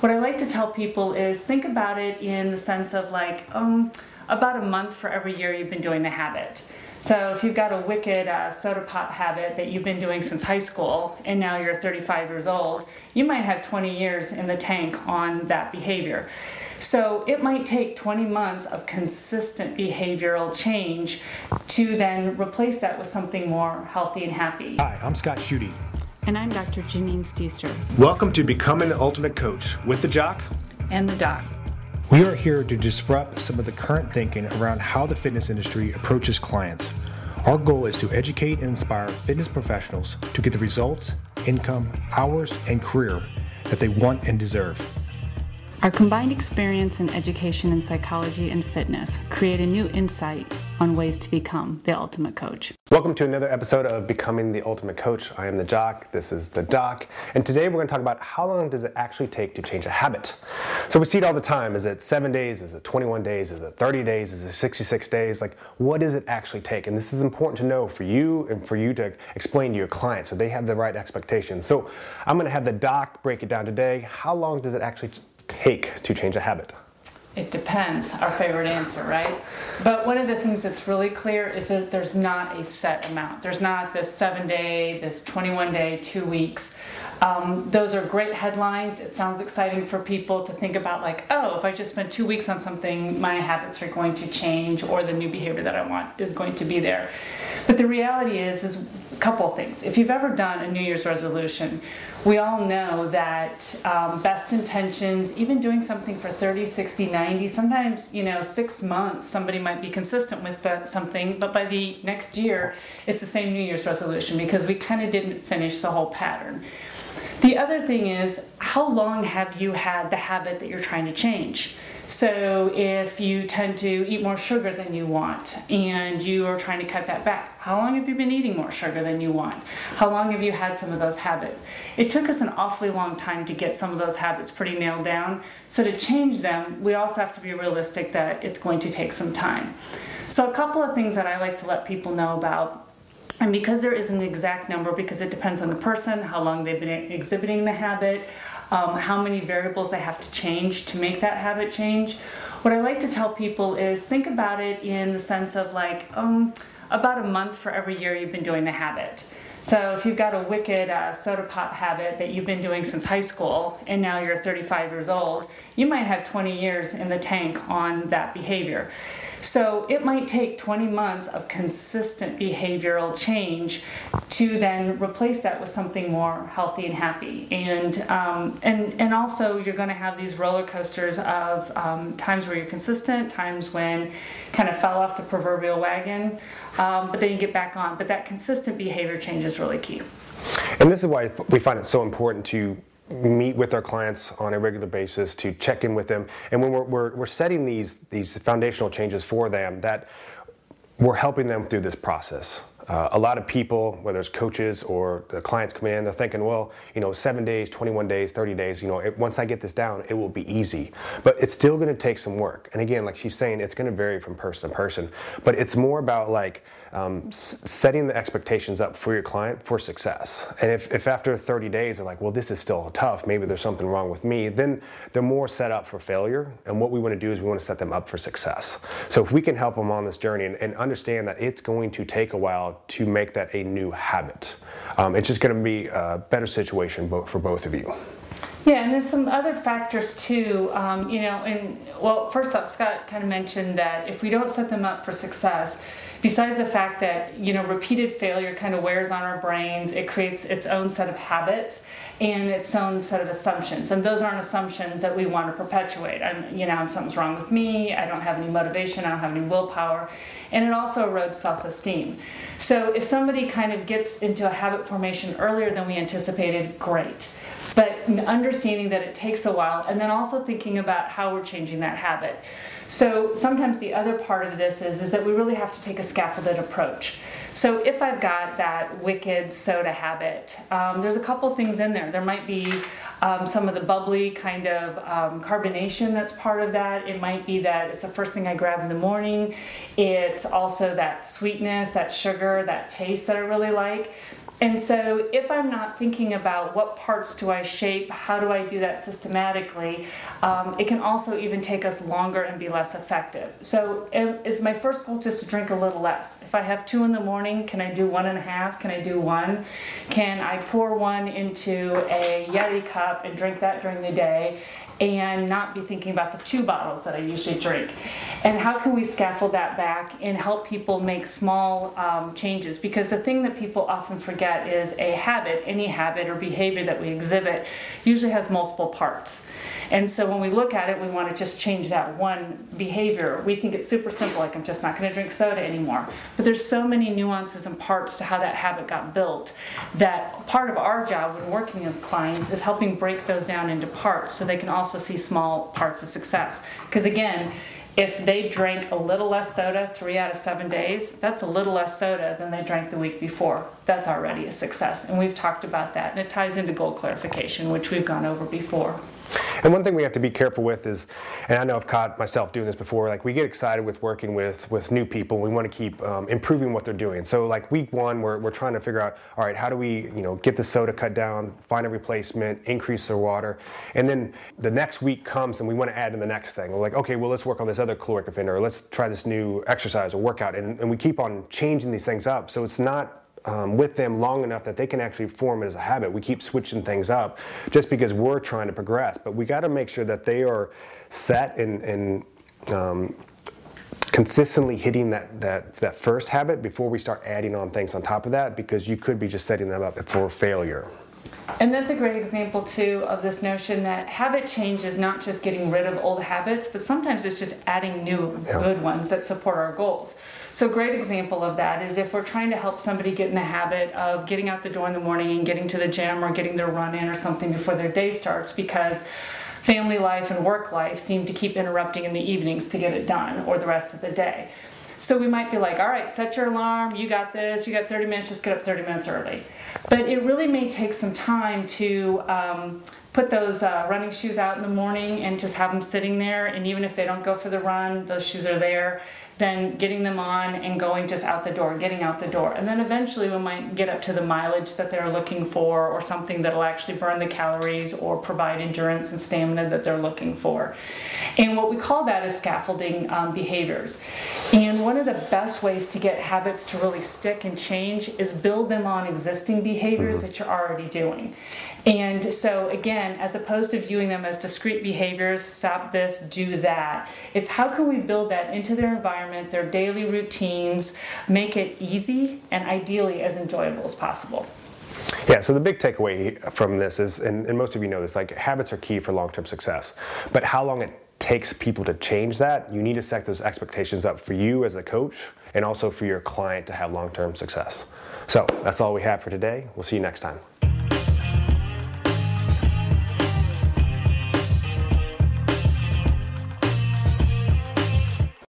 What I like to tell people is think about it in the sense of like um, about a month for every year you've been doing the habit. So if you've got a wicked uh, soda pop habit that you've been doing since high school and now you're 35 years old, you might have 20 years in the tank on that behavior. So it might take 20 months of consistent behavioral change to then replace that with something more healthy and happy. Hi, I'm Scott Schutte. And I'm Dr. Janine Stichter. Welcome to Becoming the Ultimate Coach with the Jock and the Doc. We are here to disrupt some of the current thinking around how the fitness industry approaches clients. Our goal is to educate and inspire fitness professionals to get the results, income, hours, and career that they want and deserve. Our combined experience in education in psychology and fitness create a new insight on ways to become the ultimate coach. Welcome to another episode of Becoming the Ultimate Coach. I am the Jock, this is the Doc, and today we're going to talk about how long does it actually take to change a habit. So we see it all the time. Is it 7 days, is it 21 days, is it 30 days, is it 66 days? Like what does it actually take? And this is important to know for you and for you to explain to your clients so they have the right expectations. So I'm going to have the Doc break it down today. How long does it actually take to change a habit? It depends, our favorite answer, right? But one of the things that's really clear is that there's not a set amount. There's not this seven day, this 21 day, two weeks. Um, those are great headlines. It sounds exciting for people to think about, like, oh, if I just spend two weeks on something, my habits are going to change, or the new behavior that I want is going to be there. But the reality is, is a couple things. If you've ever done a New Year's resolution, we all know that um, best intentions, even doing something for 30, 60, 90, sometimes, you know, six months, somebody might be consistent with something, but by the next year, it's the same New Year's resolution because we kind of didn't finish the whole pattern. The other thing is, how long have you had the habit that you're trying to change? So, if you tend to eat more sugar than you want and you are trying to cut that back, how long have you been eating more sugar than you want? How long have you had some of those habits? It took us an awfully long time to get some of those habits pretty nailed down. So, to change them, we also have to be realistic that it's going to take some time. So, a couple of things that I like to let people know about and because there isn't an exact number, because it depends on the person, how long they've been exhibiting the habit, um, how many variables I have to change to make that habit change, what I like to tell people is think about it in the sense of like um, about a month for every year you've been doing the habit. So if you've got a wicked uh, soda pop habit that you've been doing since high school and now you're 35 years old, you might have 20 years in the tank on that behavior. So it might take 20 months of consistent behavioral change to then replace that with something more healthy and happy. And um, and and also you're going to have these roller coasters of um, times where you're consistent, times when kind of fell off the proverbial wagon, um, but then you get back on. But that consistent behavior change is really key. And this is why we find it so important to meet with our clients on a regular basis to check in with them. And when we're, we're, we're setting these, these foundational changes for them, that we're helping them through this process. Uh, a lot of people, whether it's coaches or the clients coming in, they're thinking, well, you know, seven days, 21 days, 30 days, you know, it, once I get this down, it will be easy. But it's still going to take some work. And again, like she's saying, it's going to vary from person to person. But it's more about like um, setting the expectations up for your client for success. And if, if after 30 days they're like, well, this is still tough, maybe there's something wrong with me, then they're more set up for failure. And what we want to do is we want to set them up for success. So if we can help them on this journey and, and understand that it's going to take a while to make that a new habit, um, it's just going to be a better situation for both of you. Yeah, and there's some other factors too. Um, you know, and well, first up, Scott kind of mentioned that if we don't set them up for success, besides the fact that you know repeated failure kind of wears on our brains it creates its own set of habits and its own set of assumptions. And those aren't assumptions that we want to perpetuate. I'm you know something's wrong with me. I don't have any motivation. I don't have any willpower. And it also erodes self-esteem. So if somebody kind of gets into a habit formation earlier than we anticipated great. But understanding that it takes a while and then also thinking about how we're changing that habit so sometimes the other part of this is, is that we really have to take a scaffolded approach. So if I've got that wicked soda habit, um, there's a couple things in there. There might be um, some of the bubbly kind of um, carbonation that's part of that. It might be that it's the first thing I grab in the morning. It's also that sweetness, that sugar, that taste that I really like. And so, if I'm not thinking about what parts do I shape, how do I do that systematically, um, it can also even take us longer and be less effective. So, is my first goal just to drink a little less? If I have two in the morning, can I do one and a half? Can I do one? Can I pour one into a Yeti cup and drink that during the day? And not be thinking about the two bottles that I usually drink. And how can we scaffold that back and help people make small um, changes? Because the thing that people often forget is a habit, any habit or behavior that we exhibit, usually has multiple parts. And so when we look at it, we want to just change that one behavior. We think it's super simple, like I'm just not going to drink soda anymore. But there's so many nuances and parts to how that habit got built that part of our job when working with clients is helping break those down into parts so they can also see small parts of success. Because again, if they drank a little less soda three out of seven days, that's a little less soda than they drank the week before. That's already a success. And we've talked about that. And it ties into goal clarification, which we've gone over before. And one thing we have to be careful with is, and I know I've caught myself doing this before, like we get excited with working with, with new people. We want to keep um, improving what they're doing. So like week one, we're, we're trying to figure out, all right, how do we, you know, get the soda cut down, find a replacement, increase their water. And then the next week comes and we want to add in the next thing. We're like, okay, well, let's work on this other caloric offender, or let's try this new exercise or workout. And, and we keep on changing these things up. So it's not um, with them long enough that they can actually form it as a habit. We keep switching things up just because we're trying to progress, but we got to make sure that they are set and, and um, consistently hitting that, that, that first habit before we start adding on things on top of that because you could be just setting them up for failure. And that's a great example, too, of this notion that habit change is not just getting rid of old habits, but sometimes it's just adding new yeah. good ones that support our goals. So, a great example of that is if we're trying to help somebody get in the habit of getting out the door in the morning and getting to the gym or getting their run in or something before their day starts because family life and work life seem to keep interrupting in the evenings to get it done or the rest of the day. So we might be like, all right, set your alarm, you got this, you got 30 minutes, just get up 30 minutes early. But it really may take some time to um, put those uh, running shoes out in the morning and just have them sitting there. And even if they don't go for the run, those shoes are there then getting them on and going just out the door, getting out the door. And then eventually we might get up to the mileage that they're looking for or something that'll actually burn the calories or provide endurance and stamina that they're looking for. And what we call that is scaffolding um, behaviors. And one of the best ways to get habits to really stick and change is build them on existing behaviors mm-hmm. that you're already doing. And so, again, as opposed to viewing them as discrete behaviors, stop this, do that, it's how can we build that into their environment, their daily routines, make it easy and ideally as enjoyable as possible. Yeah, so the big takeaway from this is, and, and most of you know this, like habits are key for long term success. But how long it takes people to change that, you need to set those expectations up for you as a coach and also for your client to have long term success. So that's all we have for today. We'll see you next time.